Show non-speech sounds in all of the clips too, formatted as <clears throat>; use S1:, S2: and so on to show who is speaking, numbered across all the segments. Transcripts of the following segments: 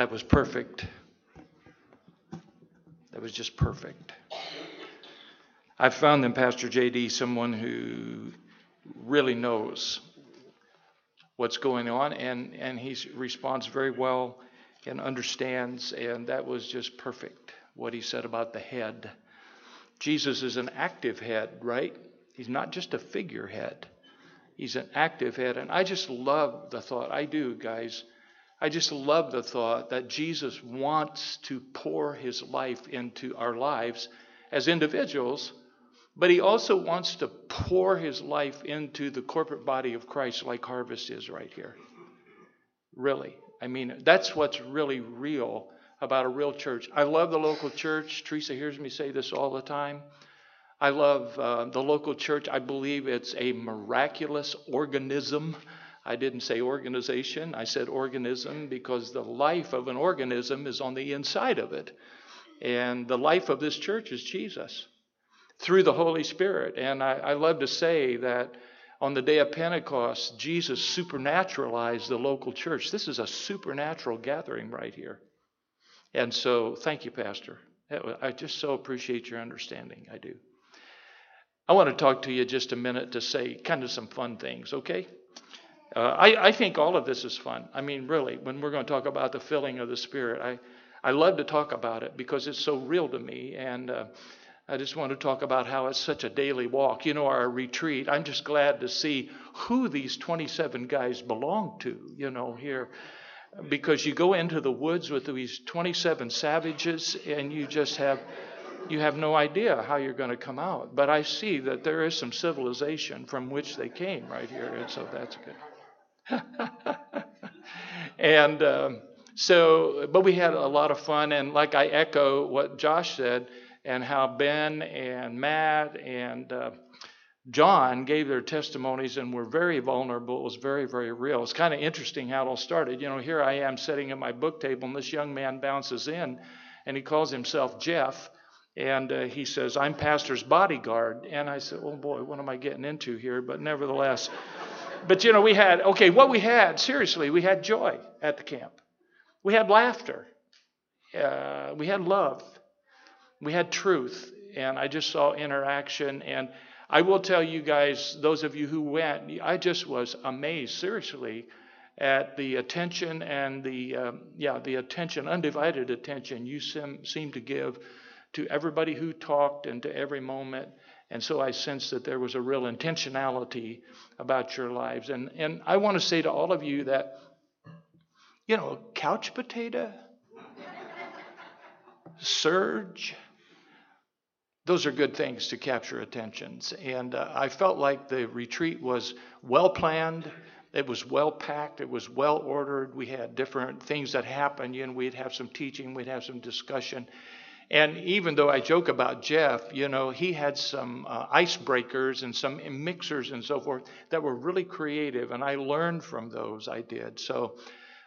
S1: That was perfect. That was just perfect. I've found in Pastor JD someone who really knows what's going on and, and he responds very well and understands, and that was just perfect what he said about the head. Jesus is an active head, right? He's not just a figurehead. He's an active head. And I just love the thought. I do, guys. I just love the thought that Jesus wants to pour his life into our lives as individuals, but he also wants to pour his life into the corporate body of Christ like Harvest is right here. Really. I mean, that's what's really real about a real church. I love the local church. Teresa hears me say this all the time. I love uh, the local church. I believe it's a miraculous organism. I didn't say organization, I said organism because the life of an organism is on the inside of it. And the life of this church is Jesus through the Holy Spirit. And I, I love to say that on the day of Pentecost, Jesus supernaturalized the local church. This is a supernatural gathering right here. And so, thank you, Pastor. I just so appreciate your understanding. I do. I want to talk to you just a minute to say kind of some fun things, okay? Uh, I, I think all of this is fun. I mean, really, when we're going to talk about the filling of the Spirit, I, I love to talk about it because it's so real to me. And uh, I just want to talk about how it's such a daily walk. You know, our retreat, I'm just glad to see who these 27 guys belong to, you know, here. Because you go into the woods with these 27 savages and you just have you have no idea how you're going to come out. But I see that there is some civilization from which they came right here, and so that's good. And um, so, but we had a lot of fun, and like I echo what Josh said, and how Ben and Matt and uh, John gave their testimonies and were very vulnerable. It was very, very real. It's kind of interesting how it all started. You know, here I am sitting at my book table, and this young man bounces in, and he calls himself Jeff. And uh, he says, I'm pastor's bodyguard. And I said, Oh boy, what am I getting into here? But nevertheless, but you know, we had, okay, what we had, seriously, we had joy at the camp. We had laughter. Uh, we had love we had truth, and I just saw interaction. And I will tell you guys, those of you who went, I just was amazed, seriously, at the attention and the um, yeah the attention, undivided attention you seem, seem to give to everybody who talked and to every moment. And so I sensed that there was a real intentionality about your lives. And and I want to say to all of you that, you know, couch potato, surge those are good things to capture attentions. And uh, I felt like the retreat was well planned. It was well packed. It was well ordered. We had different things that happened. You know, we'd have some teaching. We'd have some discussion. And even though I joke about Jeff, you know, he had some uh, icebreakers and some mixers and so forth that were really creative. And I learned from those. I did. So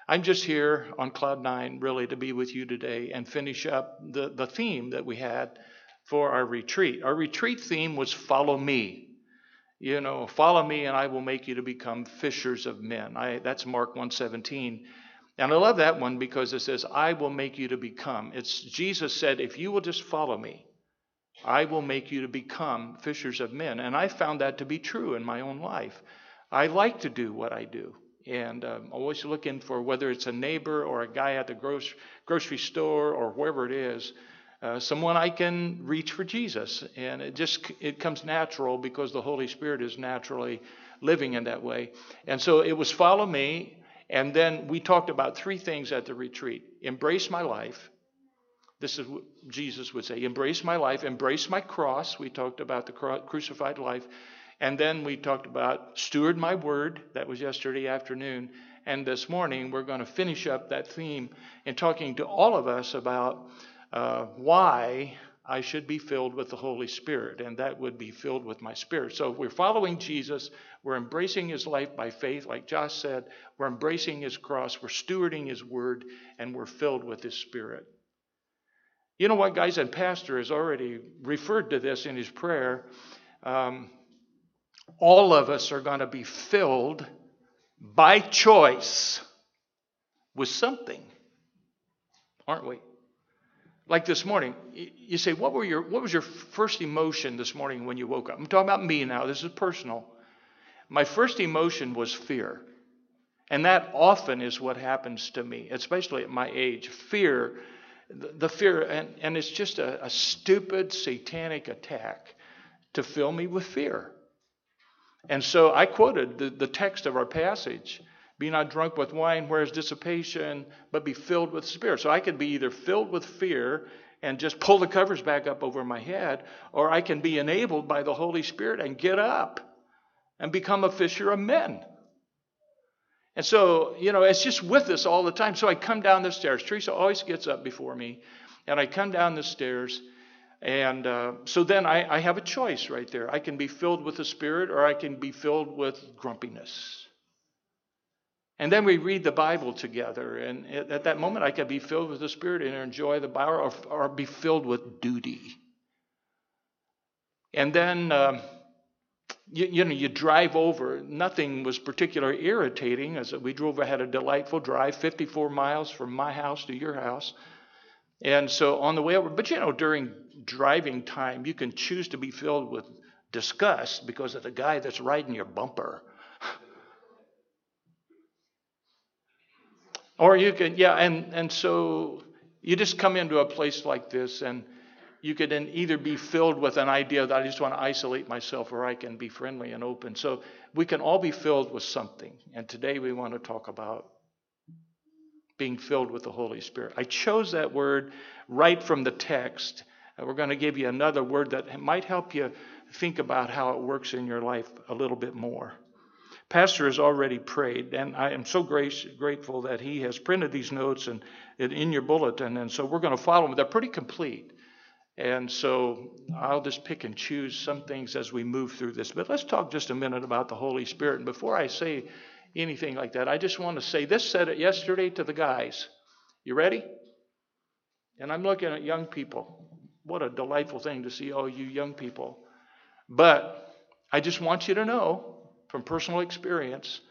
S1: I'm just here on Cloud Nine, really, to be with you today and finish up the, the theme that we had for our retreat. Our retreat theme was follow me. You know, follow me and I will make you to become fishers of men. I, that's Mark 117. And I love that one because it says, I will make you to become. It's Jesus said, if you will just follow me, I will make you to become fishers of men. And I found that to be true in my own life. I like to do what I do. And um, always looking for whether it's a neighbor or a guy at the grocery, grocery store or wherever it is, uh, someone I can reach for Jesus. And it just it comes natural because the Holy Spirit is naturally living in that way. And so it was follow me. And then we talked about three things at the retreat embrace my life. This is what Jesus would say embrace my life, embrace my cross. We talked about the crucified life. And then we talked about steward my word. That was yesterday afternoon. And this morning, we're going to finish up that theme in talking to all of us about uh, why I should be filled with the Holy Spirit, and that would be filled with my spirit. So if we're following Jesus, we're embracing his life by faith, like Josh said, we're embracing his cross, we're stewarding his word, and we're filled with his spirit. You know what, guys, and Pastor has already referred to this in his prayer. Um, all of us are going to be filled by choice with something. aren't we? Like this morning, you say, what, were your, what was your first emotion this morning when you woke up? I'm talking about me now. This is personal. My first emotion was fear. And that often is what happens to me, especially at my age. Fear, the fear, and, and it's just a, a stupid satanic attack to fill me with fear. And so I quoted the, the text of our passage be not drunk with wine, where is dissipation, but be filled with spirit. So I could be either filled with fear and just pull the covers back up over my head, or I can be enabled by the Holy Spirit and get up and become a fisher of men. And so, you know, it's just with us all the time. So I come down the stairs. Teresa always gets up before me, and I come down the stairs. And uh, so then I, I have a choice right there. I can be filled with the Spirit, or I can be filled with grumpiness. And then we read the Bible together. And at that moment, I could be filled with the Spirit and enjoy the Bible, or, or be filled with duty. And then. Uh, you, you, know, you drive over. Nothing was particularly irritating as we drove. I had a delightful drive, 54 miles from my house to your house. And so on the way over, but you know, during driving time, you can choose to be filled with disgust because of the guy that's riding your bumper. Or you can, yeah, and, and so you just come into a place like this and you could then either be filled with an idea that I just want to isolate myself, or I can be friendly and open. So we can all be filled with something. And today we want to talk about being filled with the Holy Spirit. I chose that word right from the text. We're going to give you another word that might help you think about how it works in your life a little bit more. Pastor has already prayed, and I am so grace, grateful that he has printed these notes and in your bulletin. And so we're going to follow them. They're pretty complete. And so I'll just pick and choose some things as we move through this. But let's talk just a minute about the Holy Spirit. And before I say anything like that, I just want to say this said it yesterday to the guys. You ready? And I'm looking at young people. What a delightful thing to see all you young people. But I just want you to know from personal experience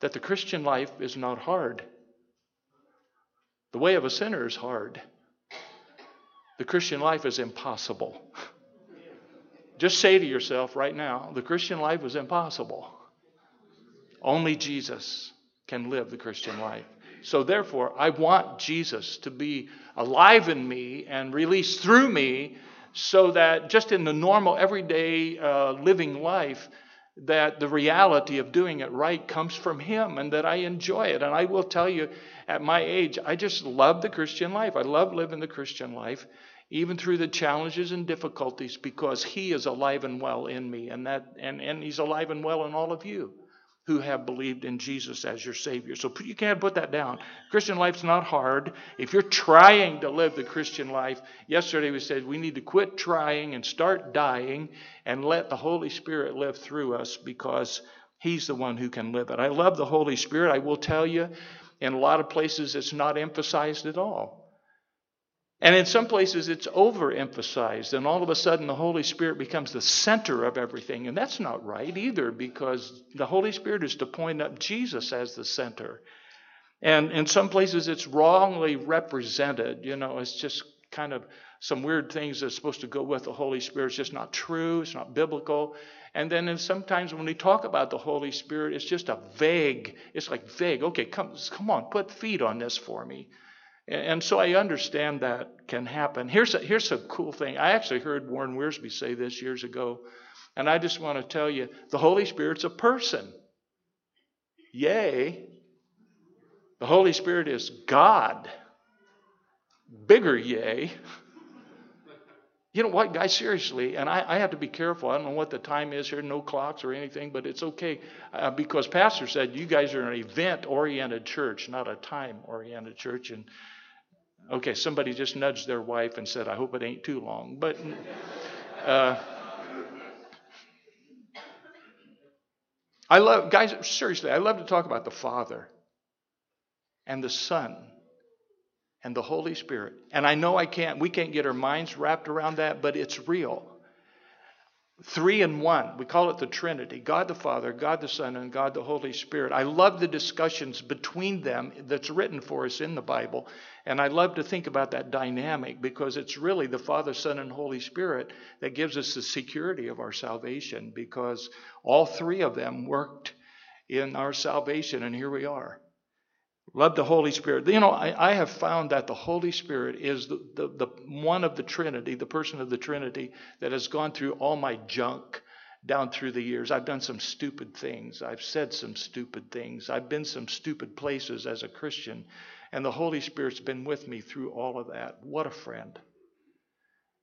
S1: that the Christian life is not hard. The way of a sinner is hard. The Christian life is impossible. Just say to yourself right now the Christian life is impossible. Only Jesus can live the Christian life. So, therefore, I want Jesus to be alive in me and released through me so that just in the normal, everyday uh, living life, that the reality of doing it right comes from Him and that I enjoy it. And I will tell you, at my age, I just love the Christian life. I love living the Christian life, even through the challenges and difficulties, because He is alive and well in me, and that and, and He's alive and well in all of you who have believed in Jesus as your Savior. So you can't put that down. Christian life's not hard. If you're trying to live the Christian life, yesterday we said we need to quit trying and start dying and let the Holy Spirit live through us because He's the one who can live it. I love the Holy Spirit. I will tell you, in a lot of places, it's not emphasized at all. And in some places, it's overemphasized, and all of a sudden, the Holy Spirit becomes the center of everything. And that's not right either, because the Holy Spirit is to point up Jesus as the center. And in some places, it's wrongly represented. You know, it's just kind of some weird things that's supposed to go with the Holy Spirit. It's just not true, it's not biblical. And then sometimes when we talk about the Holy Spirit, it's just a vague, it's like vague. Okay, come, come on, put feet on this for me. And so I understand that can happen. Here's a, here's a cool thing. I actually heard Warren Wiersbe say this years ago, and I just want to tell you the Holy Spirit's a person. Yay. The Holy Spirit is God. Bigger yay. You know what, guys, seriously, and I, I, have to be careful. I don't know what the time is here, no clocks or anything, but it's okay uh, because Pastor said you guys are an event oriented church, not a time oriented church. And okay, somebody just nudged their wife and said, I hope it ain't too long. But uh, I love, guys, seriously, I love to talk about the Father and the Son and the Holy Spirit. And I know I can't, we can't get our minds wrapped around that, but it's real. Three in one. We call it the Trinity God the Father, God the Son, and God the Holy Spirit. I love the discussions between them that's written for us in the Bible. And I love to think about that dynamic because it's really the Father, Son, and Holy Spirit that gives us the security of our salvation because all three of them worked in our salvation, and here we are. Love the Holy Spirit. You know, I, I have found that the Holy Spirit is the, the, the one of the Trinity, the person of the Trinity that has gone through all my junk down through the years. I've done some stupid things. I've said some stupid things. I've been some stupid places as a Christian. And the Holy Spirit's been with me through all of that. What a friend.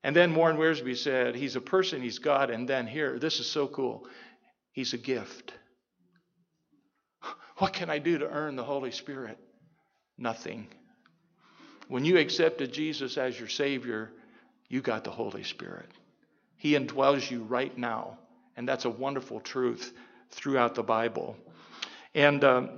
S1: And then Warren Wiersbe said, He's a person, He's God. And then here, this is so cool, He's a gift. What can I do to earn the Holy Spirit? Nothing. When you accepted Jesus as your Savior, you got the Holy Spirit. He indwells you right now. And that's a wonderful truth throughout the Bible. And um,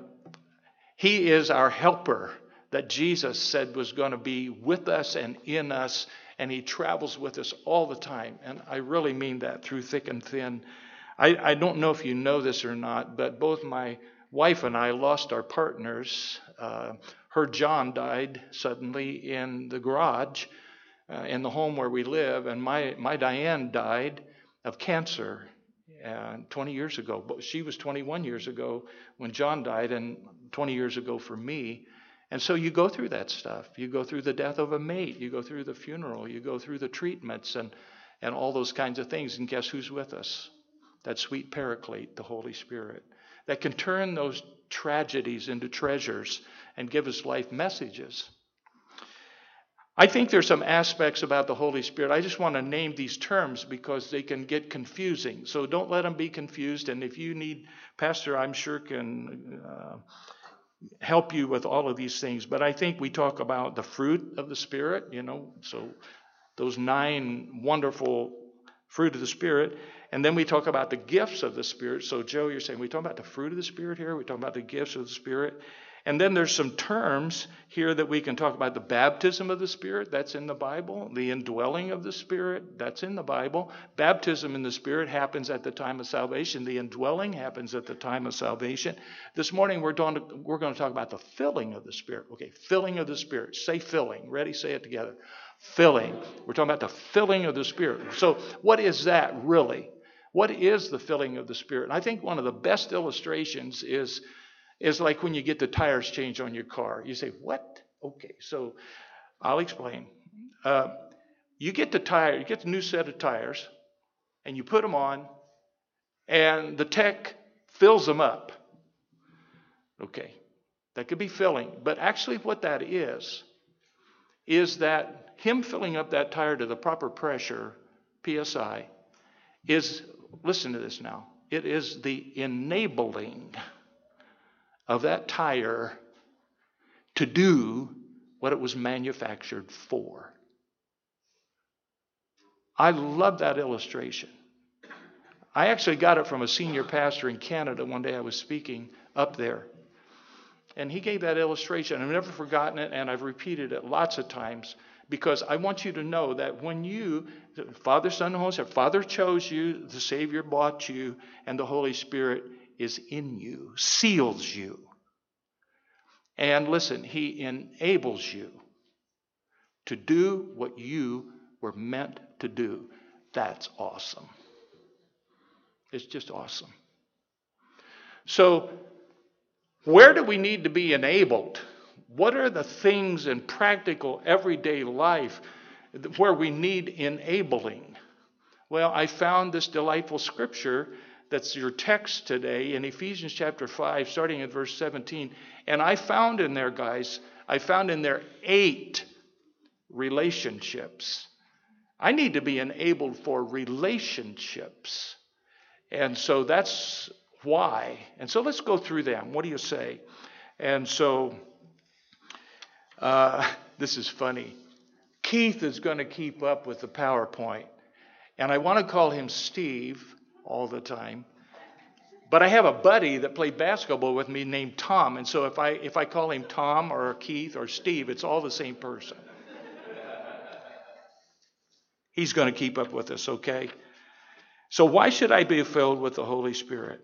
S1: He is our helper that Jesus said was going to be with us and in us, and He travels with us all the time. And I really mean that through thick and thin. I, I don't know if you know this or not, but both my wife and I lost our partners. Uh, her John died suddenly in the garage uh, in the home where we live, and my, my Diane died of cancer uh, 20 years ago. But she was 21 years ago when John died, and 20 years ago for me. And so you go through that stuff. You go through the death of a mate. You go through the funeral. You go through the treatments and, and all those kinds of things. And guess who's with us? That sweet paraclete, the Holy Spirit that can turn those tragedies into treasures and give us life messages. I think there's some aspects about the Holy Spirit. I just want to name these terms because they can get confusing. So don't let them be confused. And if you need, Pastor, I'm sure can uh, help you with all of these things. But I think we talk about the fruit of the Spirit, you know, so those nine wonderful fruit of the Spirit. And then we talk about the gifts of the Spirit. So, Joe, you're saying we talk about the fruit of the Spirit here? We talk about the gifts of the Spirit. And then there's some terms here that we can talk about the baptism of the Spirit, that's in the Bible. The indwelling of the Spirit, that's in the Bible. Baptism in the Spirit happens at the time of salvation. The indwelling happens at the time of salvation. This morning we're going to, we're going to talk about the filling of the Spirit. Okay, filling of the Spirit. Say filling. Ready? Say it together. Filling. We're talking about the filling of the Spirit. So, what is that really? What is the filling of the Spirit? And I think one of the best illustrations is, is like when you get the tires changed on your car. You say, What? Okay, so I'll explain. Uh, you get the tire, you get the new set of tires, and you put them on, and the tech fills them up. Okay, that could be filling, but actually, what that is, is that him filling up that tire to the proper pressure, psi, is listen to this now. It is the enabling of that tire to do what it was manufactured for. I love that illustration. I actually got it from a senior pastor in Canada one day I was speaking up there. And he gave that illustration. I've never forgotten it, and I've repeated it lots of times because I want you to know that when you, Father, Son, and Holy Spirit, Father chose you, the Savior bought you, and the Holy Spirit is in you, seals you. And listen, He enables you to do what you were meant to do. That's awesome. It's just awesome. So, where do we need to be enabled? What are the things in practical everyday life where we need enabling? Well, I found this delightful scripture that's your text today in Ephesians chapter 5, starting at verse 17. And I found in there, guys, I found in there eight relationships. I need to be enabled for relationships. And so that's why. And so let's go through them. What do you say? And so uh, <laughs> this is funny. Keith is going to keep up with the PowerPoint. And I want to call him Steve all the time. But I have a buddy that played basketball with me named Tom. And so if I, if I call him Tom or Keith or Steve, it's all the same person. He's going to keep up with us, okay? So, why should I be filled with the Holy Spirit?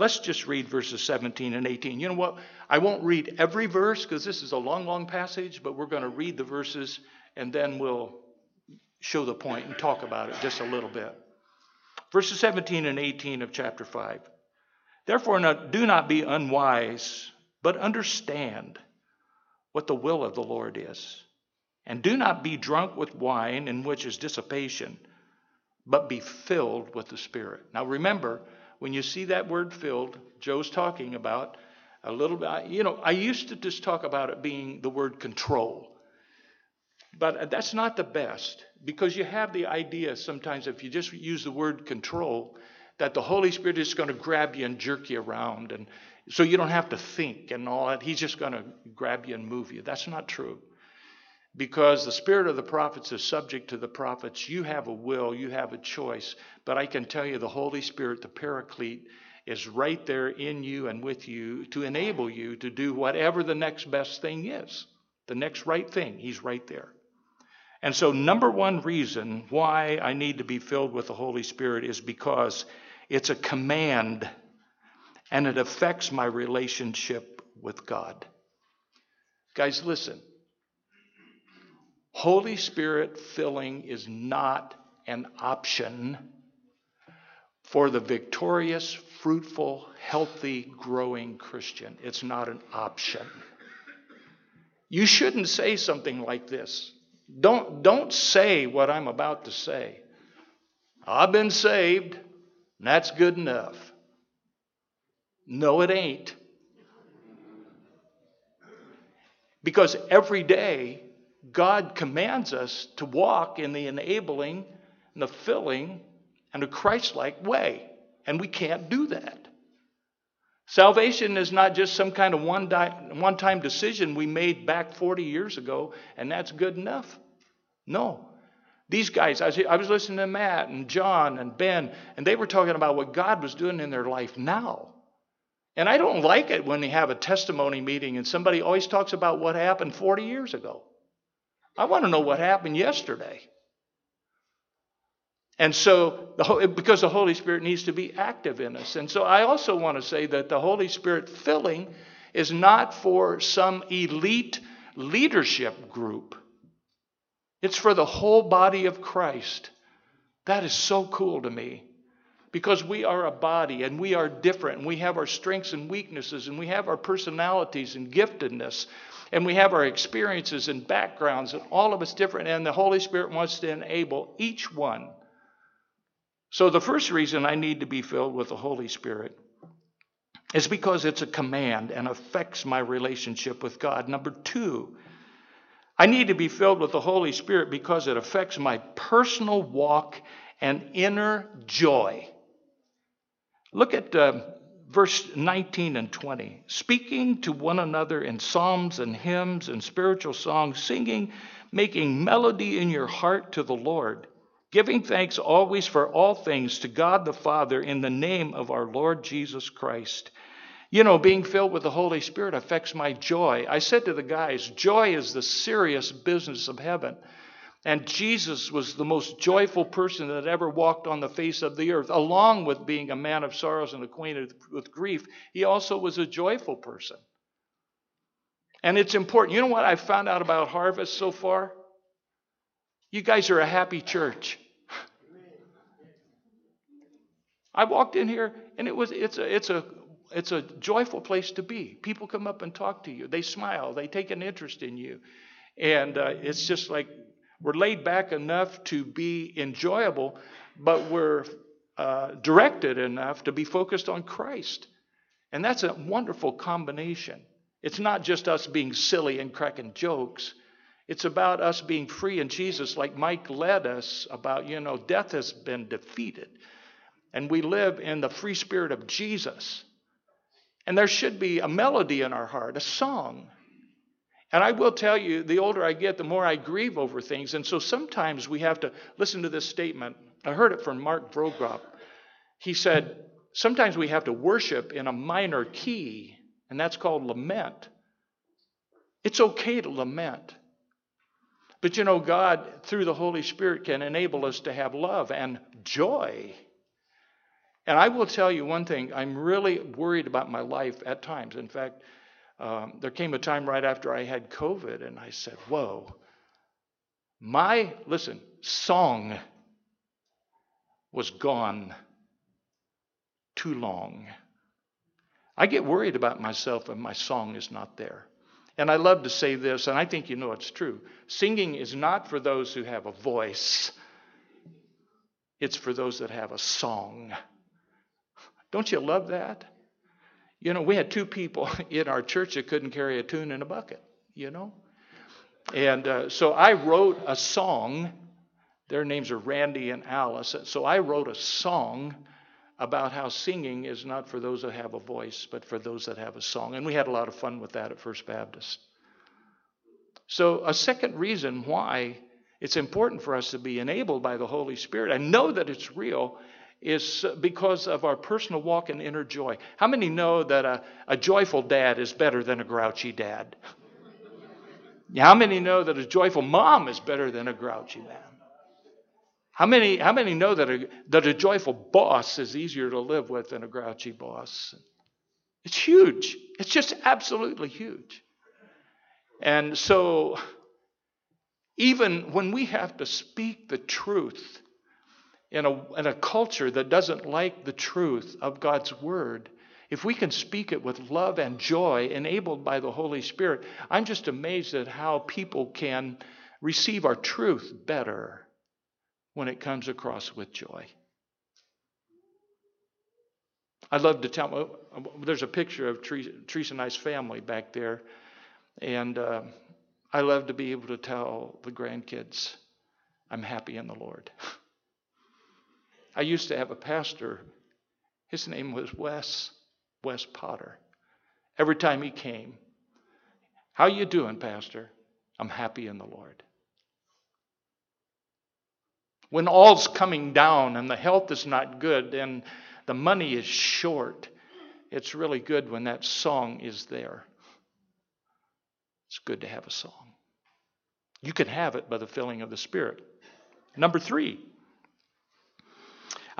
S1: Let's just read verses 17 and 18. You know what? I won't read every verse because this is a long, long passage, but we're going to read the verses and then we'll show the point and talk about it just a little bit. Verses 17 and 18 of chapter 5. Therefore, do not be unwise, but understand what the will of the Lord is. And do not be drunk with wine, in which is dissipation, but be filled with the Spirit. Now remember, when you see that word filled, Joe's talking about a little bit, you know, I used to just talk about it being the word control. But that's not the best because you have the idea sometimes if you just use the word control that the Holy Spirit is going to grab you and jerk you around and so you don't have to think and all that. He's just going to grab you and move you. That's not true. Because the spirit of the prophets is subject to the prophets. You have a will, you have a choice. But I can tell you the Holy Spirit, the paraclete, is right there in you and with you to enable you to do whatever the next best thing is. The next right thing, He's right there. And so, number one reason why I need to be filled with the Holy Spirit is because it's a command and it affects my relationship with God. Guys, listen. Holy Spirit filling is not an option for the victorious, fruitful, healthy, growing Christian. It's not an option. You shouldn't say something like this. Don't, don't say what I'm about to say. I've been saved, and that's good enough. No, it ain't. Because every day, God commands us to walk in the enabling and the filling and a Christ like way. And we can't do that. Salvation is not just some kind of one time decision we made back 40 years ago, and that's good enough. No. These guys, I was, I was listening to Matt and John and Ben, and they were talking about what God was doing in their life now. And I don't like it when they have a testimony meeting and somebody always talks about what happened 40 years ago. I want to know what happened yesterday. And so, because the Holy Spirit needs to be active in us. And so, I also want to say that the Holy Spirit filling is not for some elite leadership group, it's for the whole body of Christ. That is so cool to me because we are a body and we are different and we have our strengths and weaknesses and we have our personalities and giftedness and we have our experiences and backgrounds and all of us different and the holy spirit wants to enable each one so, the first reason I need to be filled with the Holy Spirit is because it's a command and affects my relationship with God. Number two, I need to be filled with the Holy Spirit because it affects my personal walk and inner joy. Look at uh, verse 19 and 20. Speaking to one another in psalms and hymns and spiritual songs, singing, making melody in your heart to the Lord giving thanks always for all things to God the Father in the name of our Lord Jesus Christ. You know, being filled with the Holy Spirit affects my joy. I said to the guys, joy is the serious business of heaven. And Jesus was the most joyful person that ever walked on the face of the earth. Along with being a man of sorrows and acquainted with grief, he also was a joyful person. And it's important. You know what I've found out about Harvest so far? You guys are a happy church. I walked in here and it was it's a it's a it's a joyful place to be. People come up and talk to you. They smile. They take an interest in you, and uh, it's just like we're laid back enough to be enjoyable, but we're uh, directed enough to be focused on Christ, and that's a wonderful combination. It's not just us being silly and cracking jokes. It's about us being free in Jesus, like Mike led us about, you know, death has been defeated. And we live in the free spirit of Jesus. And there should be a melody in our heart, a song. And I will tell you, the older I get, the more I grieve over things. And so sometimes we have to listen to this statement. I heard it from Mark Vroegop. He said, Sometimes we have to worship in a minor key, and that's called lament. It's okay to lament. But you know, God, through the Holy Spirit, can enable us to have love and joy And I will tell you one thing I'm really worried about my life at times. In fact, um, there came a time right after I had COVID, and I said, Whoa, my, listen, song was gone too long. I get worried about myself when my song is not there. And I love to say this, and I think you know it's true. Singing is not for those who have a voice, it's for those that have a song. Don't you love that? You know, we had two people <laughs> in our church that couldn't carry a tune in a bucket, you know? And uh, so I wrote a song. Their names are Randy and Alice. So I wrote a song about how singing is not for those that have a voice, but for those that have a song. And we had a lot of fun with that at First Baptist. So, a second reason why it's important for us to be enabled by the Holy Spirit and know that it's real is because of our personal walk and inner joy. How many know that a, a joyful dad is better than a grouchy dad? How many know that a joyful mom is better than a grouchy man? How many, how many know that a, that a joyful boss is easier to live with than a grouchy boss? It's huge. It's just absolutely huge. And so, even when we have to speak the truth in a, in a culture that doesn't like the truth of God's word, if we can speak it with love and joy enabled by the Holy Spirit, I'm just amazed at how people can receive our truth better when it comes across with joy. I'd love to tell, there's a picture of Teresa and I's family back there, and uh, I love to be able to tell the grandkids, I'm happy in the Lord. <laughs> I used to have a pastor, his name was Wes, Wes Potter. Every time he came, how you doing, pastor? I'm happy in the Lord. When all's coming down and the health is not good and the money is short, it's really good when that song is there. It's good to have a song. You can have it by the filling of the Spirit. Number three,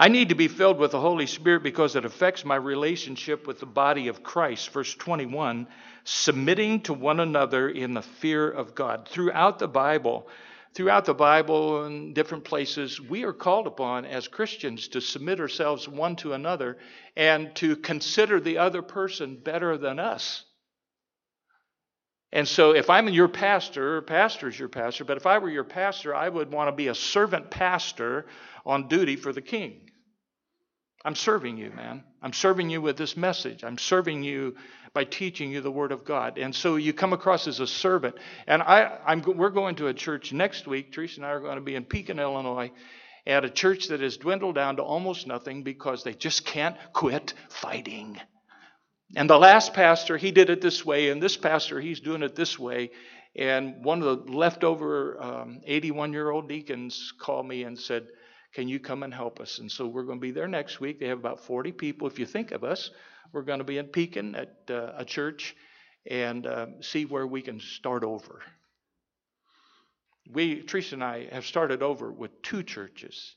S1: I need to be filled with the Holy Spirit because it affects my relationship with the body of Christ. Verse 21 submitting to one another in the fear of God. Throughout the Bible, throughout the Bible and different places, we are called upon as Christians to submit ourselves one to another and to consider the other person better than us. And so, if I'm your pastor, pastor's your pastor, but if I were your pastor, I would want to be a servant pastor on duty for the king. I'm serving you, man. I'm serving you with this message. I'm serving you by teaching you the Word of God. And so you come across as a servant. And I, I'm, we're going to a church next week. Teresa and I are going to be in Pekin, Illinois, at a church that has dwindled down to almost nothing because they just can't quit fighting. And the last pastor, he did it this way, and this pastor, he's doing it this way. And one of the leftover 81 um, year old deacons called me and said, can you come and help us? And so we're going to be there next week. They have about 40 people. If you think of us, we're going to be in Pekin at uh, a church and uh, see where we can start over. We, Teresa and I, have started over with two churches.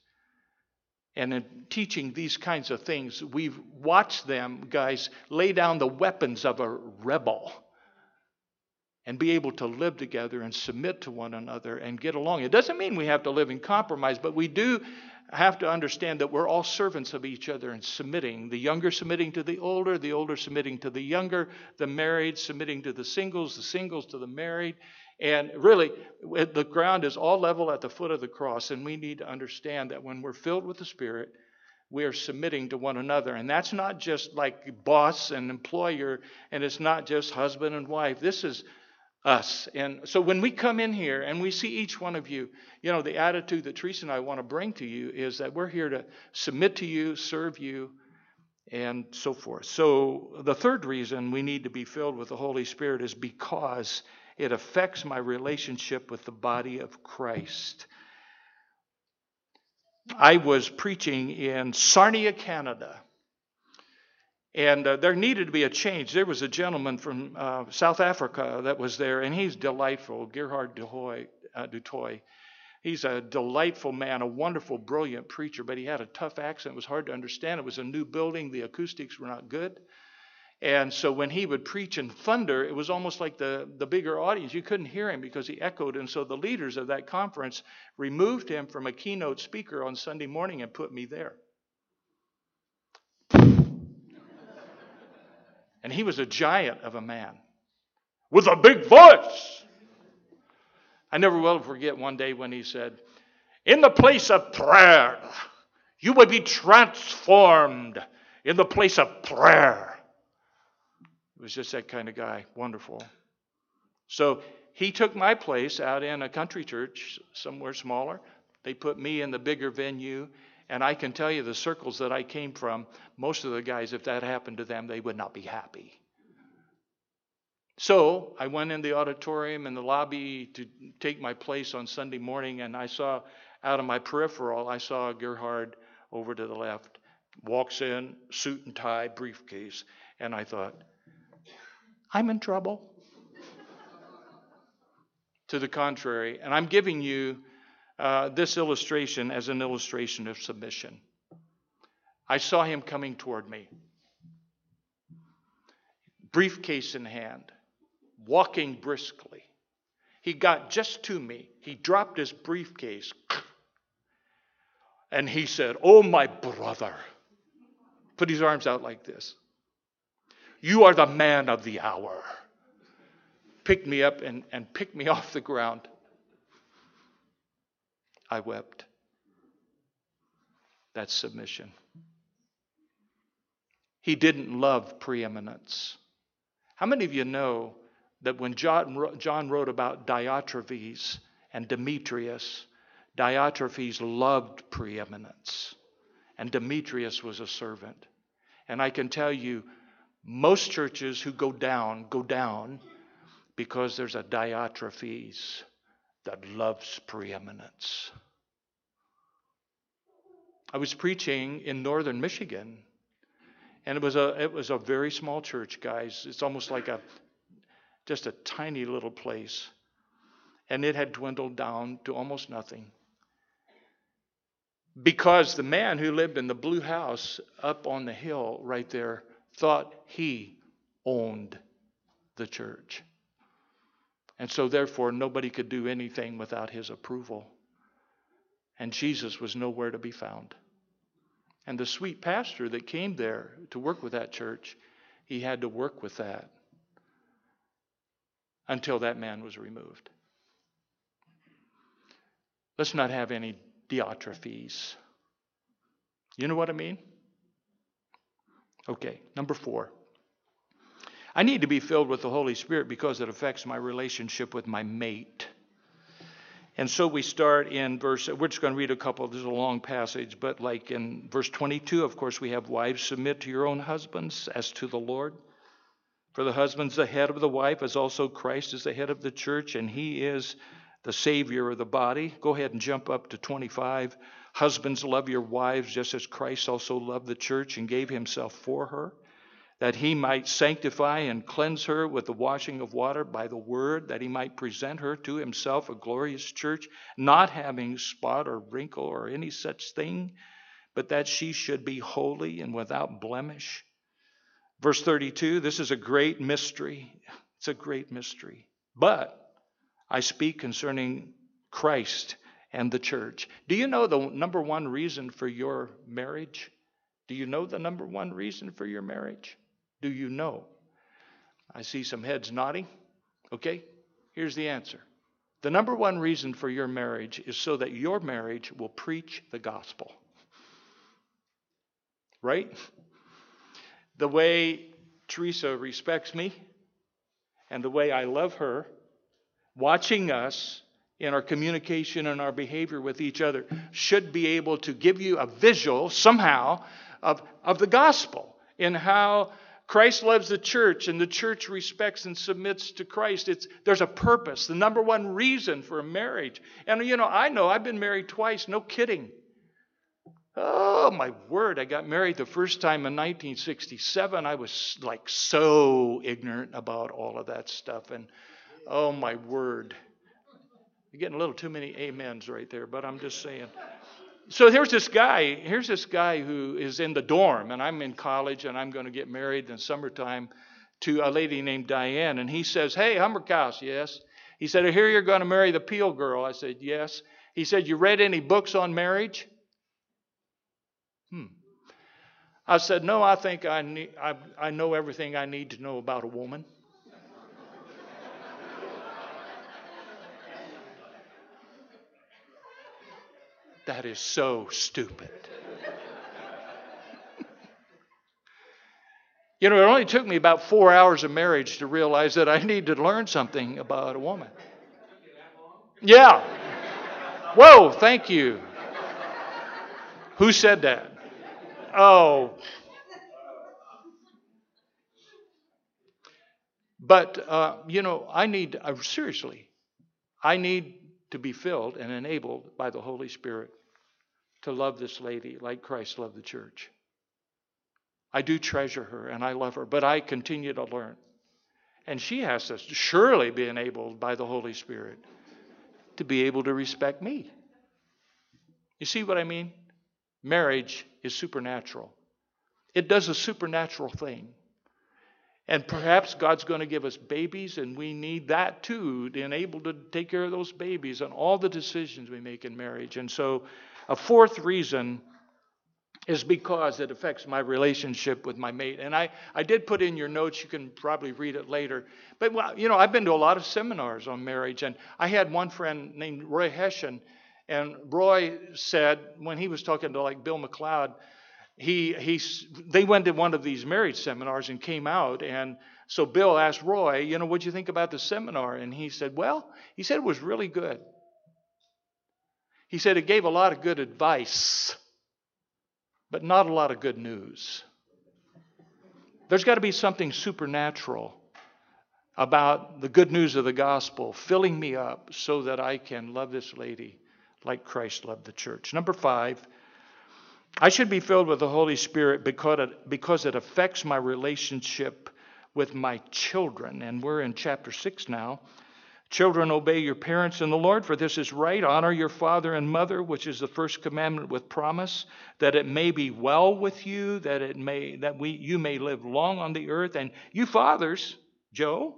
S1: And in teaching these kinds of things, we've watched them, guys, lay down the weapons of a rebel and be able to live together and submit to one another and get along. It doesn't mean we have to live in compromise, but we do have to understand that we're all servants of each other and submitting. The younger submitting to the older, the older submitting to the younger, the married submitting to the singles, the singles to the married. And really, the ground is all level at the foot of the cross, and we need to understand that when we're filled with the Spirit, we are submitting to one another. And that's not just like boss and employer, and it's not just husband and wife. This is us. And so when we come in here and we see each one of you, you know, the attitude that Teresa and I want to bring to you is that we're here to submit to you, serve you, and so forth. So the third reason we need to be filled with the Holy Spirit is because it affects my relationship with the body of Christ. I was preaching in Sarnia, Canada and uh, there needed to be a change. There was a gentleman from uh, South Africa that was there, and he's delightful, Gerhard du Toit. Uh, He's a delightful man, a wonderful, brilliant preacher, but he had a tough accent. It was hard to understand. It was a new building, the acoustics were not good. And so when he would preach in thunder, it was almost like the, the bigger audience. You couldn't hear him because he echoed. And so the leaders of that conference removed him from a keynote speaker on Sunday morning and put me there. And he was a giant of a man with a big voice. I never will forget one day when he said, In the place of prayer, you will be transformed in the place of prayer was just that kind of guy. Wonderful. So he took my place out in a country church somewhere smaller. They put me in the bigger venue. And I can tell you the circles that I came from, most of the guys, if that happened to them, they would not be happy. So I went in the auditorium in the lobby to take my place on Sunday morning, and I saw out of my peripheral, I saw Gerhard over to the left, walks in, suit and tie, briefcase, and I thought, I'm in trouble. <laughs> to the contrary, and I'm giving you uh, this illustration as an illustration of submission. I saw him coming toward me, briefcase in hand, walking briskly. He got just to me. He dropped his briefcase and he said, Oh, my brother. Put his arms out like this. You are the man of the hour. Picked me up and, and picked me <laughs> off the ground. I wept. That's submission. He didn't love preeminence. How many of you know that when John, John wrote about Diotrephes and Demetrius, Diotrephes loved preeminence, and Demetrius was a servant. And I can tell you, most churches who go down go down because there's a Diotrephes that loves preeminence. I was preaching in northern Michigan, and it was a it was a very small church, guys. It's almost like a just a tiny little place. And it had dwindled down to almost nothing. Because the man who lived in the blue house up on the hill right there thought he owned the church. And so, therefore, nobody could do anything without his approval. And Jesus was nowhere to be found. And the sweet pastor that came there to work with that church, he had to work with that until that man was removed. Let's not have any Diotrephes. You know what I mean? Okay, number four. I need to be filled with the Holy Spirit because it affects my relationship with my mate. And so we start in verse, we're just going to read a couple, this is a long passage, but like in verse 22, of course, we have wives submit to your own husbands as to the Lord. For the husband's the head of the wife, as also Christ is the head of the church, and he is the Savior of the body. Go ahead and jump up to 25. Husbands, love your wives just as Christ also loved the church and gave himself for her, that he might sanctify and cleanse her with the washing of water by the word, that he might present her to himself a glorious church, not having spot or wrinkle or any such thing, but that she should be holy and without blemish. Verse 32 this is a great mystery. It's a great mystery. But I speak concerning Christ and the church. Do you know the number one reason for your marriage? Do you know the number one reason for your marriage? Do you know? I see some heads nodding. Okay, here's the answer. The number one reason for your marriage is so that your marriage will preach the gospel. Right? The way Teresa respects me and the way I love her, watching us in our communication and our behavior with each other should be able to give you a visual somehow of, of the gospel in how Christ loves the church and the church respects and submits to Christ. It's, there's a purpose, the number one reason for a marriage. And you know, I know I've been married twice, no kidding. Oh, my word. I got married the first time in 1967. I was like so ignorant about all of that stuff. And oh, my word. You're getting a little too many amens right there, but I'm just saying. So here's this guy. Here's this guy who is in the dorm, and I'm in college, and I'm going to get married in summertime to a lady named Diane. And he says, "Hey, Humberkaus, yes." He said, "I hear you're going to marry the Peel girl." I said, "Yes." He said, "You read any books on marriage?" Hmm. I said, "No, I think I need, I, I know everything I need to know about a woman." That is so stupid. you know, it only took me about four hours of marriage to realize that I need to learn something about a woman. Yeah. Whoa, thank you. Who said that? Oh. But, uh, you know, I need, uh, seriously, I need to be filled and enabled by the Holy Spirit to love this lady like Christ loved the church. I do treasure her and I love her, but I continue to learn. And she has to surely be enabled by the Holy Spirit to be able to respect me. You see what I mean? Marriage is supernatural, it does a supernatural thing. And perhaps God's going to give us babies, and we need that too to enable to take care of those babies and all the decisions we make in marriage. And so, a fourth reason is because it affects my relationship with my mate. And I, I did put in your notes, you can probably read it later. But, well, you know, I've been to a lot of seminars on marriage, and I had one friend named Roy Hession, and Roy said, when he was talking to like Bill McLeod, he, he, they went to one of these marriage seminars and came out. And so Bill asked Roy, you know, what'd you think about the seminar? And he said, well, he said it was really good. He said it gave a lot of good advice, but not a lot of good news. There's got to be something supernatural about the good news of the gospel filling me up so that I can love this lady like Christ loved the church. Number five, I should be filled with the Holy Spirit because it, because it affects my relationship with my children. And we're in chapter 6 now. Children, obey your parents in the Lord, for this is right. Honor your father and mother, which is the first commandment with promise, that it may be well with you, that it may that we you may live long on the earth. And you fathers, Joe,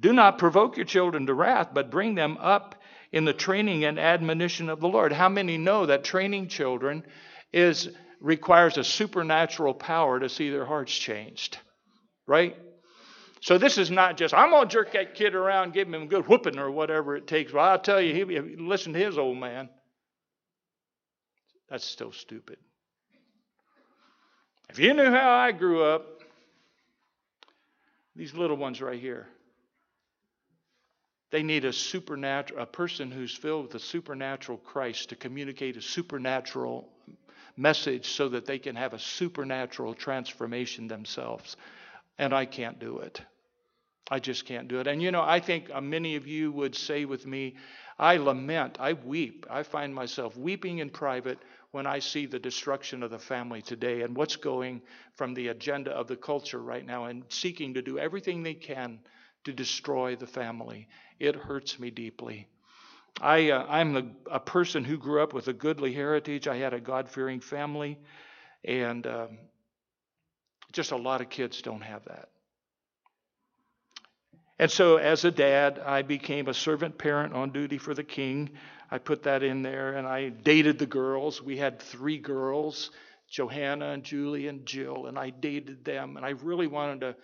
S1: do not provoke your children to wrath, but bring them up in the training and admonition of the Lord. How many know that training children is requires a supernatural power to see their hearts changed. Right? So this is not just I'm gonna jerk that kid around, give him a good whooping or whatever it takes. Well, I'll tell you, he listen to his old man. That's still stupid. If you knew how I grew up, these little ones right here, they need a supernatural, a person who's filled with the supernatural Christ to communicate a supernatural message so that they can have a supernatural transformation themselves. And I can't do it. I just can't do it. And you know, I think uh, many of you would say with me, I lament, I weep. I find myself weeping in private when I see the destruction of the family today and what's going from the agenda of the culture right now and seeking to do everything they can to destroy the family. It hurts me deeply. I, uh, I'm a, person who grew up with a goodly heritage. I had a God fearing family, and um, just a lot of kids don't have that. And so, as a dad, I became a servant parent on duty for the king. I put that in there, and I dated the girls. We had three girls Johanna and Julie and Jill, and I dated them, and I really wanted to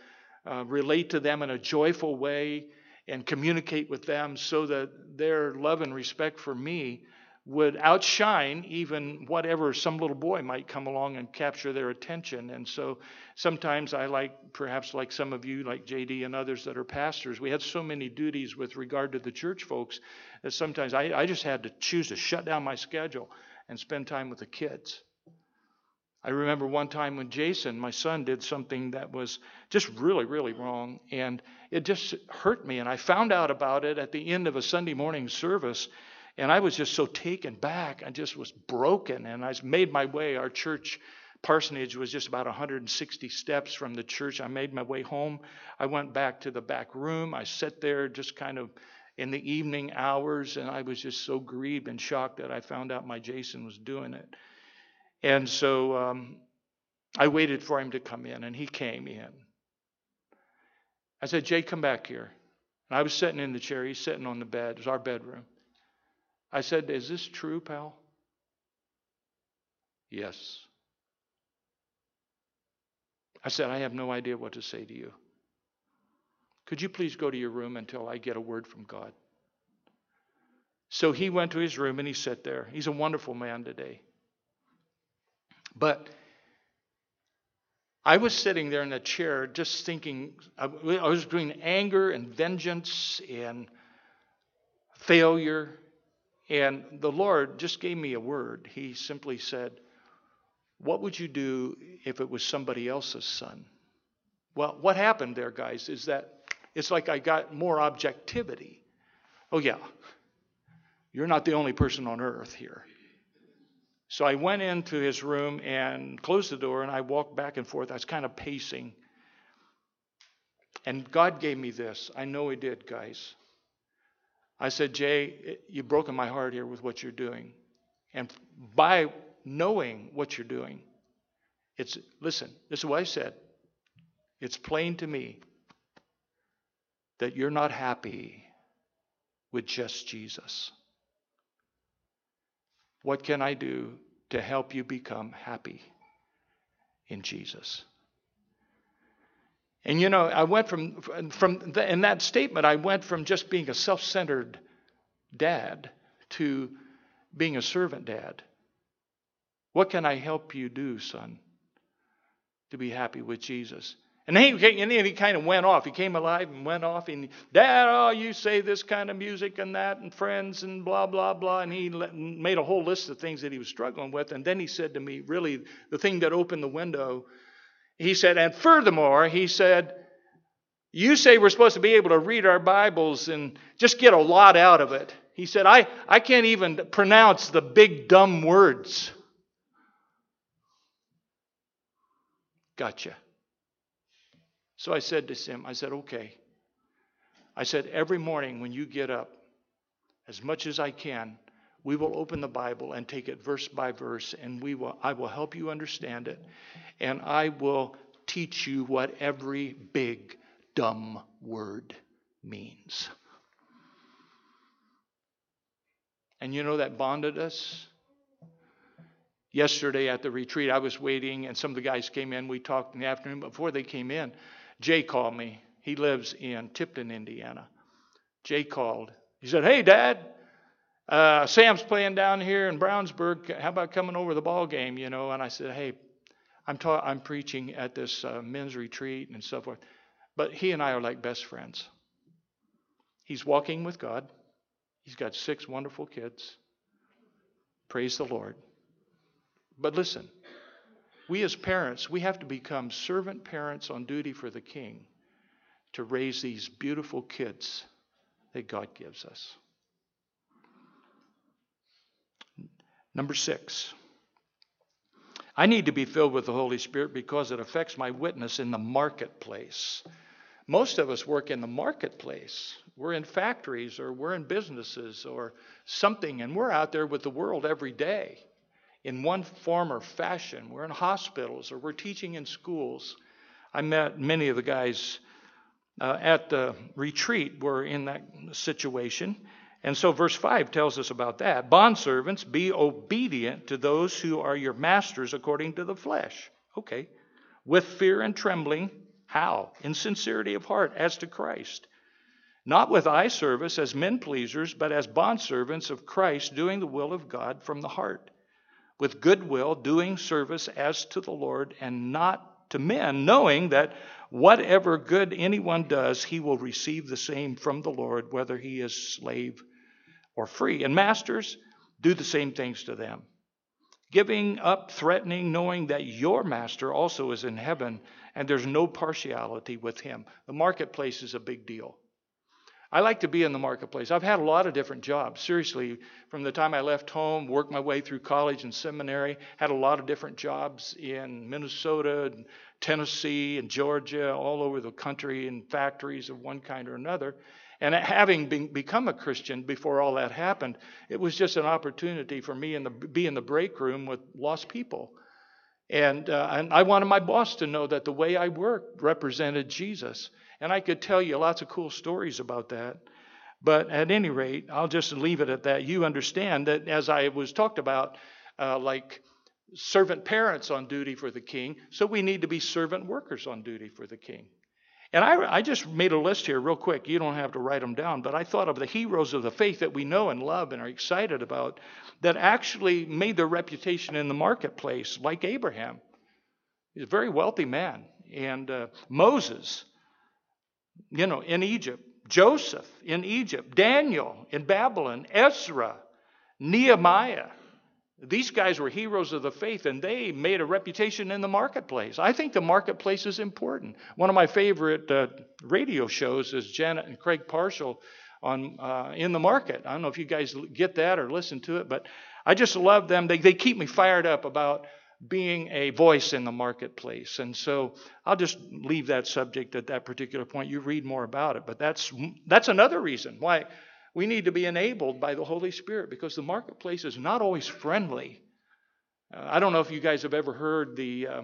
S1: uh, relate to them in a joyful way and communicate with them so that their love and respect for me would outshine even whatever some little boy might come along and capture their attention. And so sometimes I like, perhaps like some of you, like JD and others that are pastors, we had so many duties with regard to the church folks that sometimes I, I just had to choose to shut down my schedule and spend time with the kids. I remember one time when Jason, my son, did something that was just really, really wrong, and it just hurt me. And I found out about it at the end of a Sunday morning service, and I was just so taken back. I just was broken, and I made my way. Our church parsonage was just about 160 steps from the church. I made my way home. I went back to the back room. I sat there, just kind of in the evening hours, and I was just so grieved and shocked that I found out my Jason was doing it. And so um, I waited for him to come in, and he came in. I said, Jay, come back here. And I was sitting in the chair. He's sitting on the bed. It was our bedroom. I said, Is this true, pal? Yes. I said, I have no idea what to say to you. Could you please go to your room until I get a word from God? So he went to his room and he sat there. He's a wonderful man today. But I was sitting there in a chair just thinking, I was doing anger and vengeance and failure. And the Lord just gave me a word. He simply said, What would you do if it was somebody else's son? Well, what happened there, guys, is that it's like I got more objectivity. Oh, yeah, you're not the only person on earth here. So I went into his room and closed the door, and I walked back and forth. I was kind of pacing. And God gave me this. I know He did, guys. I said, Jay, you've broken my heart here with what you're doing. And by knowing what you're doing, it's, listen, this is what I said. It's plain to me that you're not happy with just Jesus. What can I do to help you become happy in Jesus? And you know, I went from from the, in that statement, I went from just being a self-centered dad to being a servant dad. What can I help you do, son, to be happy with Jesus? And then, he, and he kind of went off. He came alive and went off. And Dad, oh, you say this kind of music and that, and friends and blah blah blah. And he made a whole list of things that he was struggling with. And then he said to me, really, the thing that opened the window. He said, and furthermore, he said, you say we're supposed to be able to read our Bibles and just get a lot out of it. He said, I, I can't even pronounce the big dumb words. Gotcha. So I said to him, I said, okay. I said, every morning when you get up, as much as I can, we will open the Bible and take it verse by verse, and we will, I will help you understand it, and I will teach you what every big, dumb word means. And you know that bonded us? Yesterday at the retreat, I was waiting, and some of the guys came in. We talked in the afternoon. Before they came in, Jay called me. He lives in Tipton, Indiana. Jay called. He said, Hey, Dad, uh, Sam's playing down here in Brownsburg. How about coming over the ball game? You know, and I said, Hey, I'm ta- I'm preaching at this uh, men's retreat and so forth. But he and I are like best friends. He's walking with God. He's got six wonderful kids. Praise the Lord. But listen, we as parents, we have to become servant parents on duty for the king to raise these beautiful kids that God gives us. Number six, I need to be filled with the Holy Spirit because it affects my witness in the marketplace. Most of us work in the marketplace. We're in factories or we're in businesses or something, and we're out there with the world every day in one form or fashion. We're in hospitals or we're teaching in schools. I met many of the guys uh, at the retreat were in that situation. And so verse 5 tells us about that. Bondservants, be obedient to those who are your masters according to the flesh. Okay. With fear and trembling. How? In sincerity of heart, as to Christ. Not with eye service as men pleasers, but as bondservants of Christ, doing the will of God from the heart with goodwill, doing service as to the Lord and not to men, knowing that whatever good anyone does, he will receive the same from the Lord, whether he is slave or free. And masters, do the same things to them. Giving up, threatening, knowing that your master also is in heaven and there's no partiality with him. The marketplace is a big deal. I like to be in the marketplace. I've had a lot of different jobs. Seriously, from the time I left home, worked my way through college and seminary, had a lot of different jobs in Minnesota, and Tennessee, and Georgia, all over the country in factories of one kind or another. And having been, become a Christian before all that happened, it was just an opportunity for me to be in the break room with lost people. And, uh, and I wanted my boss to know that the way I worked represented Jesus. And I could tell you lots of cool stories about that. But at any rate, I'll just leave it at that. You understand that as I was talked about, uh, like servant parents on duty for the king, so we need to be servant workers on duty for the king. And I, I, just made a list here real quick. You don't have to write them down, but I thought of the heroes of the faith that we know and love and are excited about that actually made their reputation in the marketplace, like Abraham. He's a very wealthy man. And uh, Moses, you know, in Egypt, Joseph in Egypt, Daniel in Babylon, Ezra, Nehemiah. These guys were heroes of the faith and they made a reputation in the marketplace. I think the marketplace is important. One of my favorite uh, radio shows is Janet and Craig Parshall on uh, In the Market. I don't know if you guys get that or listen to it, but I just love them. They, they keep me fired up about being a voice in the marketplace. And so I'll just leave that subject at that particular point. You read more about it, but that's that's another reason why we need to be enabled by the Holy Spirit because the marketplace is not always friendly. Uh, I don't know if you guys have ever heard the uh,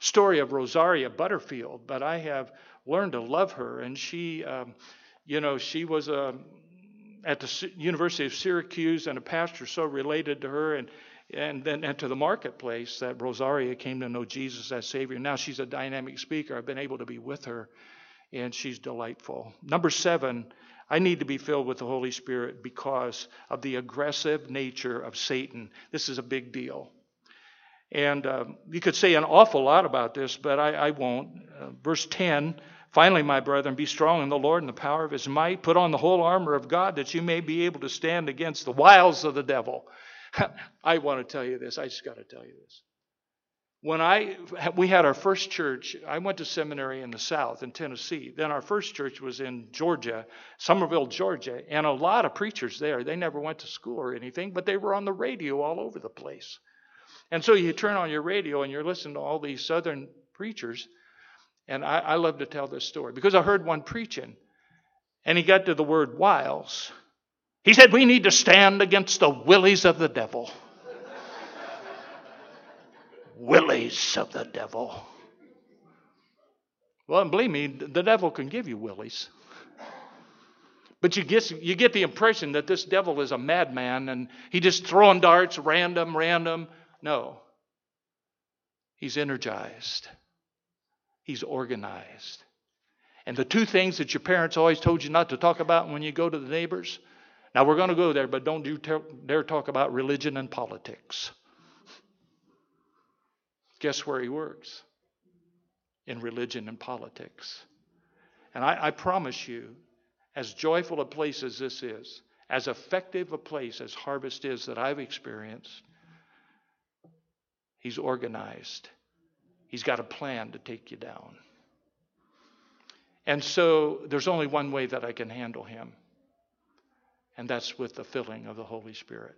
S1: story of Rosaria Butterfield, but I have learned to love her. And she, um, you know, she was a, um, at the University of Syracuse, and a pastor so related to her, and and then and to the marketplace that Rosaria came to know Jesus as Savior. Now she's a dynamic speaker. I've been able to be with her, and she's delightful. Number seven, I need to be filled with the Holy Spirit because of the aggressive nature of Satan. This is a big deal. And uh, you could say an awful lot about this, but I, I won't. Uh, verse 10 Finally, my brethren, be strong in the Lord and the power of his might. Put on the whole armor of God that you may be able to stand against the wiles of the devil. <laughs> I want to tell you this. I just got to tell you this. When I we had our first church, I went to seminary in the South in Tennessee. Then our first church was in Georgia, Summerville, Georgia, and a lot of preachers there. They never went to school or anything, but they were on the radio all over the place. And so you turn on your radio and you're listening to all these Southern preachers. And I, I love to tell this story because I heard one preaching, and he got to the word wiles. He said, We need to stand against the willies of the devil willies of the devil. Well, and believe me, the devil can give you willies. But you get, you get the impression that this devil is a madman and he just throwing darts random, random. No. He's energized. He's organized. And the two things that your parents always told you not to talk about when you go to the neighbors. Now we're going to go there, but don't you dare talk about religion and politics. Guess where he works? In religion and politics. And I, I promise you, as joyful a place as this is, as effective a place as Harvest is that I've experienced, he's organized. He's got a plan to take you down. And so there's only one way that I can handle him, and that's with the filling of the Holy Spirit.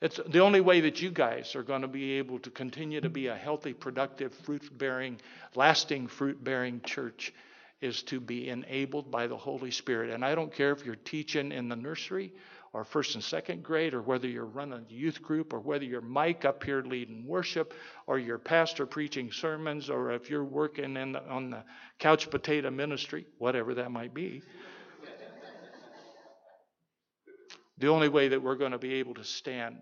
S1: It's the only way that you guys are going to be able to continue to be a healthy, productive, fruit bearing, lasting fruit bearing church is to be enabled by the Holy Spirit. And I don't care if you're teaching in the nursery or first and second grade, or whether you're running a youth group, or whether you're Mike up here leading worship, or your pastor preaching sermons, or if you're working in the, on the couch potato ministry, whatever that might be. The only way that we're going to be able to stand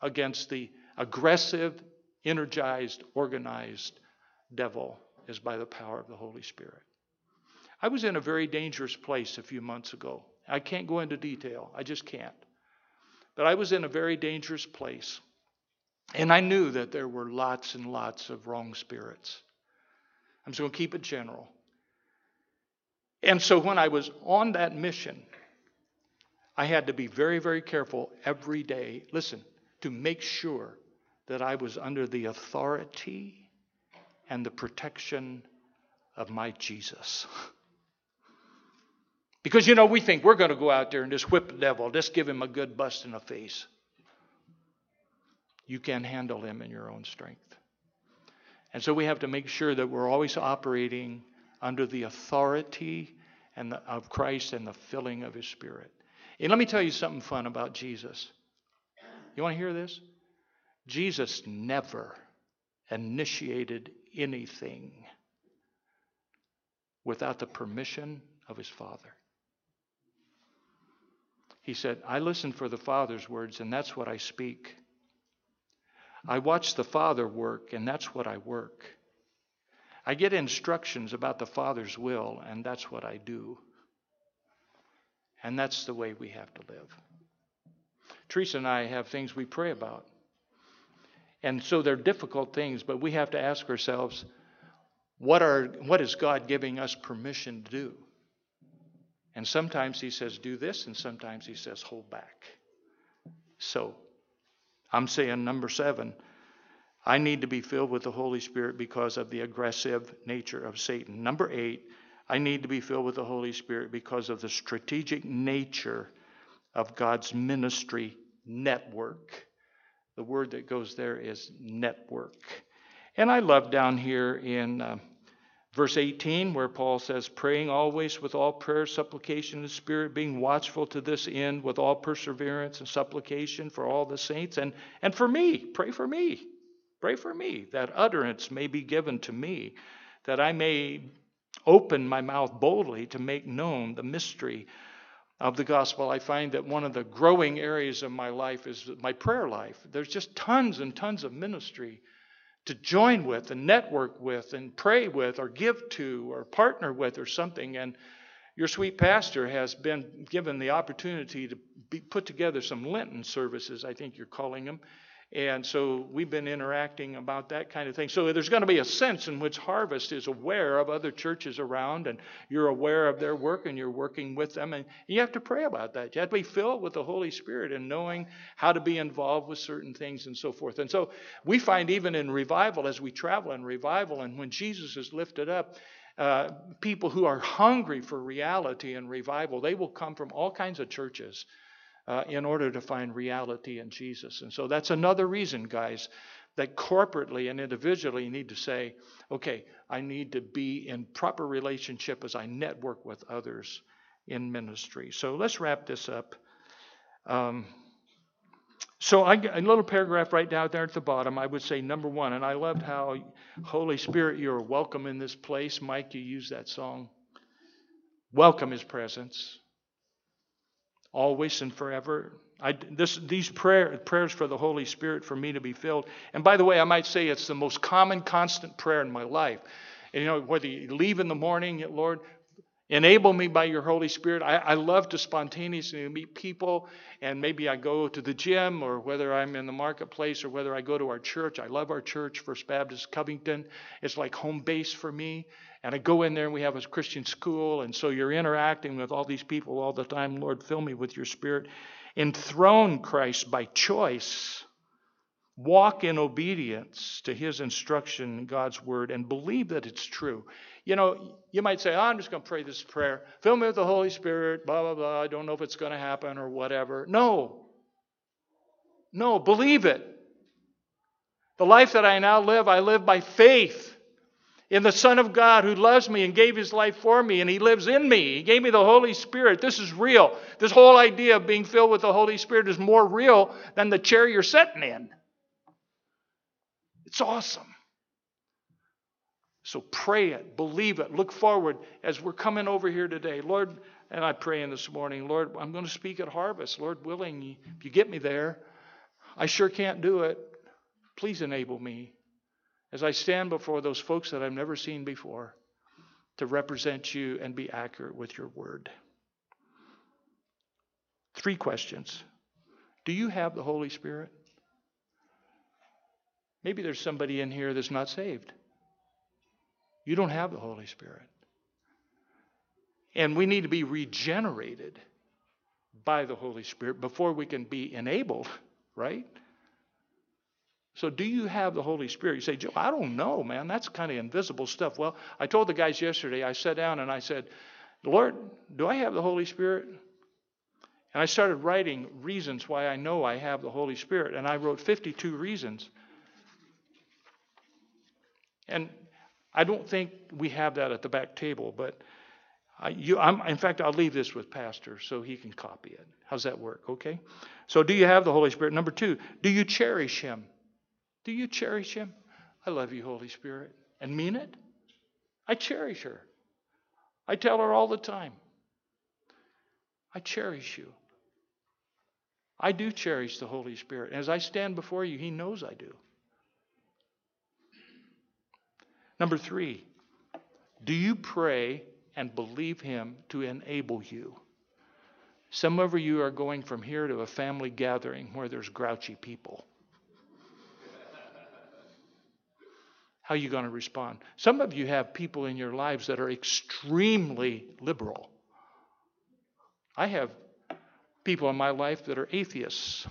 S1: against the aggressive, energized, organized devil is by the power of the Holy Spirit. I was in a very dangerous place a few months ago. I can't go into detail, I just can't. But I was in a very dangerous place. And I knew that there were lots and lots of wrong spirits. I'm just going to keep it general. And so when I was on that mission, I had to be very, very careful every day, listen, to make sure that I was under the authority and the protection of my Jesus. <laughs> Because, you know, we think we're going to go out there and just whip the devil, just give him a good bust in the face. You can't handle him in your own strength. And so we have to make sure that we're always operating under the authority and the, of Christ and the filling of His Spirit. And let me tell you something fun about Jesus. You want to hear this? Jesus never initiated anything without the permission of his Father. He said, I listen for the Father's words, and that's what I speak. I watch the Father work, and that's what I work. I get instructions about the Father's will, and that's what I do. And that's the way we have to live. Teresa and I have things we pray about. And so they're difficult things, but we have to ask ourselves what, are, what is God giving us permission to do? And sometimes He says, do this, and sometimes He says, hold back. So I'm saying number seven, I need to be filled with the Holy Spirit because of the aggressive nature of Satan. Number eight, I need to be filled with the Holy Spirit because of the strategic nature of God's ministry network. The word that goes there is network. And I love down here in uh, verse 18 where Paul says, praying always with all prayer, supplication, and spirit, being watchful to this end with all perseverance and supplication for all the saints. And, and for me, pray for me. Pray for me that utterance may be given to me, that I may open my mouth boldly to make known the mystery of the gospel, I find that one of the growing areas of my life is my prayer life. There's just tons and tons of ministry to join with and network with and pray with or give to or partner with or something. And your sweet pastor has been given the opportunity to be, put together some Lenten services, I think you're calling them. And so we've been interacting about that kind of thing. So there's going to be a sense in which Harvest is aware of other churches around, and you're aware of their work, and you're working with them. And you have to pray about that. You have to be filled with the Holy Spirit and knowing how to be involved with certain things and so forth. And so we find even in revival, as we travel in revival, and when Jesus is lifted up, uh, people who are hungry for reality and revival, they will come from all kinds of churches uh, in order to find reality in Jesus. And so that's another reason, guys, that corporately and individually you need to say, okay, I need to be in proper relationship as I network with others in ministry. So let's wrap this up. Um, so I, a little paragraph right down there at the bottom, I would say number one, and I loved how Holy Spirit, you're welcome in this place. Mike, you used that song. Welcome His presence always and forever. I, this, these prayer, prayers for the Holy Spirit for me to be filled. And by the way, I might say it's the most common, constant prayer in my life. And, you know, whether you leave in the morning, Lord, enable me by your Holy Spirit. I, I love to spontaneously meet people, and maybe I go to the gym, or whether I'm in the marketplace, or whether I go to our church. I love our church, First Baptist Covington. It's like home base for me. And I go in there and we have a Christian school. And so you're interacting with all these people all the time. Lord, fill me with your spirit. Enthrone Christ by choice. Walk in obedience to his instruction, God's word, and believe that it's true. You know, you might say, oh, I'm just going to pray this prayer. Fill me with the Holy Spirit, blah, blah, blah. I don't know if it's going to happen or whatever. No. No, believe it. The life that I now live, I live by faith in the Son of God who loves me and gave his life for me, and he lives in me. He gave me the Holy Spirit. This is real. This whole idea of being filled with the Holy Spirit is more real than the chair you're sitting in. It's awesome. So pray it, believe it, look forward as we're coming over here today. Lord, and I pray in this morning, Lord, I'm going to speak at harvest. Lord willing, if you get me there, I sure can't do it. Please enable me as I stand before those folks that I've never seen before to represent you and be accurate with your word. Three questions Do you have the Holy Spirit? Maybe there's somebody in here that's not saved. You don't have the Holy Spirit. And we need to be regenerated by the Holy Spirit before we can be enabled, <laughs> right? So, do you have the Holy Spirit? You say, Joe, I don't know, man. That's kind of invisible stuff. Well, I told the guys yesterday, I sat down and I said, Lord, do I have the Holy Spirit? And I started writing reasons why I know I have the Holy Spirit. And I wrote 52 reasons. And I don't think we have that at the back table, but I, you, I'm, in fact, I'll leave this with Pastor so he can copy it. How's that work? Okay? So, do you have the Holy Spirit? Number two, do you cherish Him? Do you cherish Him? I love you, Holy Spirit. And mean it? I cherish her. I tell her all the time. I cherish you. I do cherish the Holy Spirit. As I stand before you, He knows I do. Number three, do you pray and believe Him to enable you? Some of you are going from here to a family gathering where there's grouchy people. How are you going to respond? Some of you have people in your lives that are extremely liberal. I have people in my life that are atheists.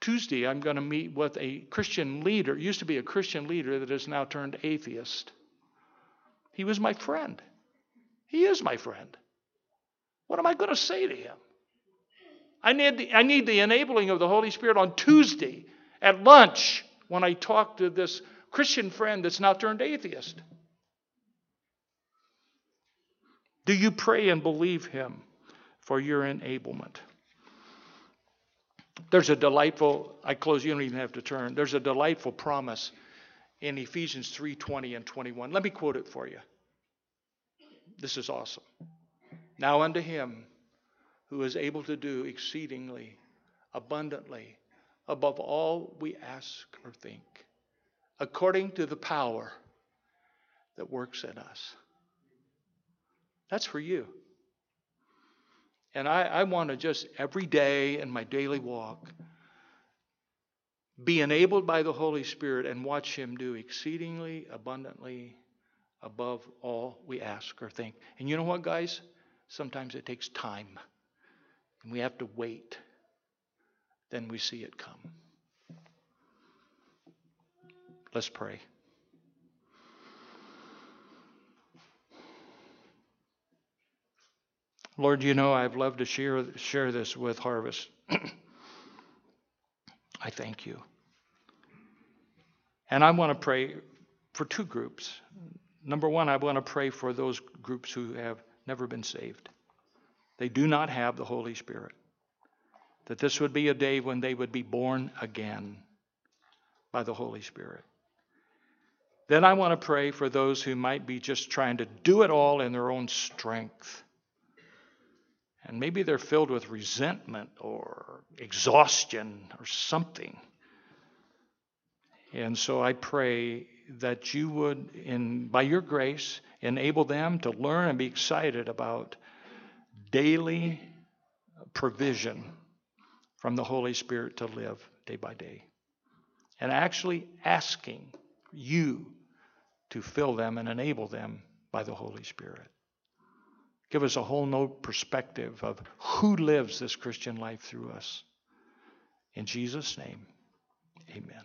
S1: Tuesday, I'm going to meet with a Christian leader, used to be a Christian leader that has now turned atheist. He was my friend. He is my friend. What am I going to say to him? I need, the, I need the enabling of the Holy Spirit on Tuesday at lunch when I talk to this Christian friend that's now turned atheist. Do you pray and believe him for your enablement? There's a delightful, I close, you don't even have to turn. There's a delightful promise in Ephesians 3 20 and 21. Let me quote it for you. This is awesome. Now unto him who is able to do exceedingly abundantly above all we ask or think, according to the power that works in us. That's for you. And I, I want to just every day in my daily walk be enabled by the Holy Spirit and watch Him do exceedingly abundantly above all we ask or think. And you know what, guys? Sometimes it takes time, and we have to wait. Then we see it come. Let's pray. Lord, you know I've loved to share, share this with Harvest. <clears throat> I thank you. And I want to pray for two groups. Number one, I want to pray for those groups who have never been saved. They do not have the Holy Spirit. That this would be a day when they would be born again by the Holy Spirit. Then I want to pray for those who might be just trying to do it all in their own strength. And maybe they're filled with resentment or exhaustion or something. And so I pray that you would, in, by your grace, enable them to learn and be excited about daily provision from the Holy Spirit to live day by day. And actually asking you to fill them and enable them by the Holy Spirit. Give us a whole new perspective of who lives this Christian life through us. In Jesus' name, amen.